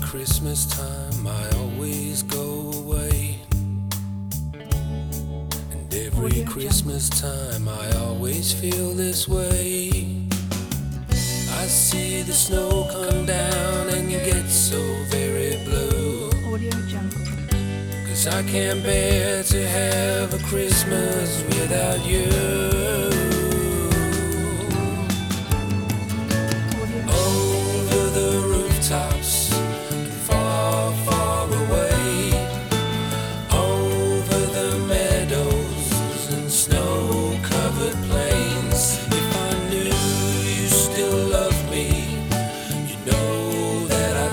Christmas time, I always go away. And every Christmas time, I always feel this way. I see the snow come down and you get so very blue. Cause I can't bear to have a Christmas without you. Audio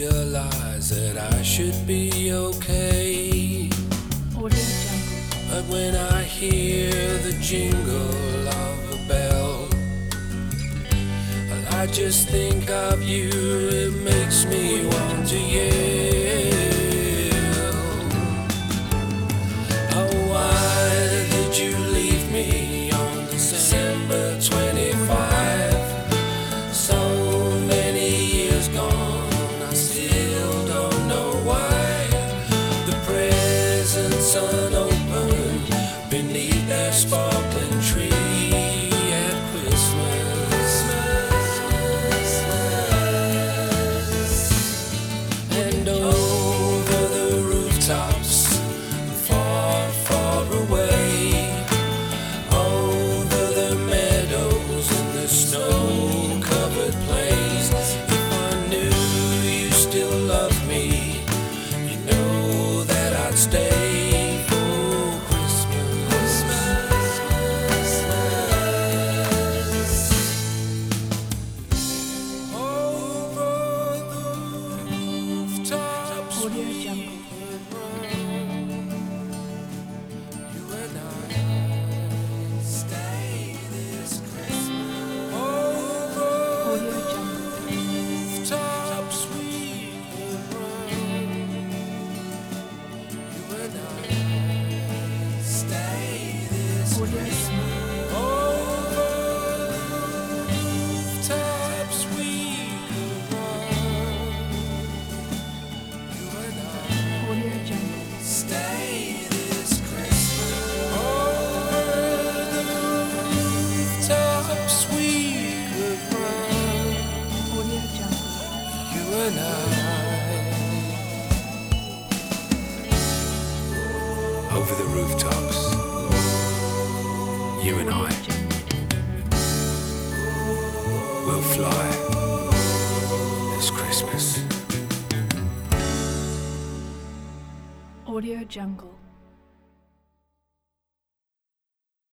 realize that I should be okay. But when I hear the jingle of a bell, well, I just think of you, it makes me beneath that sparkling tree at Christmas. And over the rooftops, far, far away, over the meadows and the snow-covered plains. If I knew you still loved me, you know that I'd stay Audio Jungle. And I. Over the rooftops. You and I will fly this Christmas. Audio Jungle.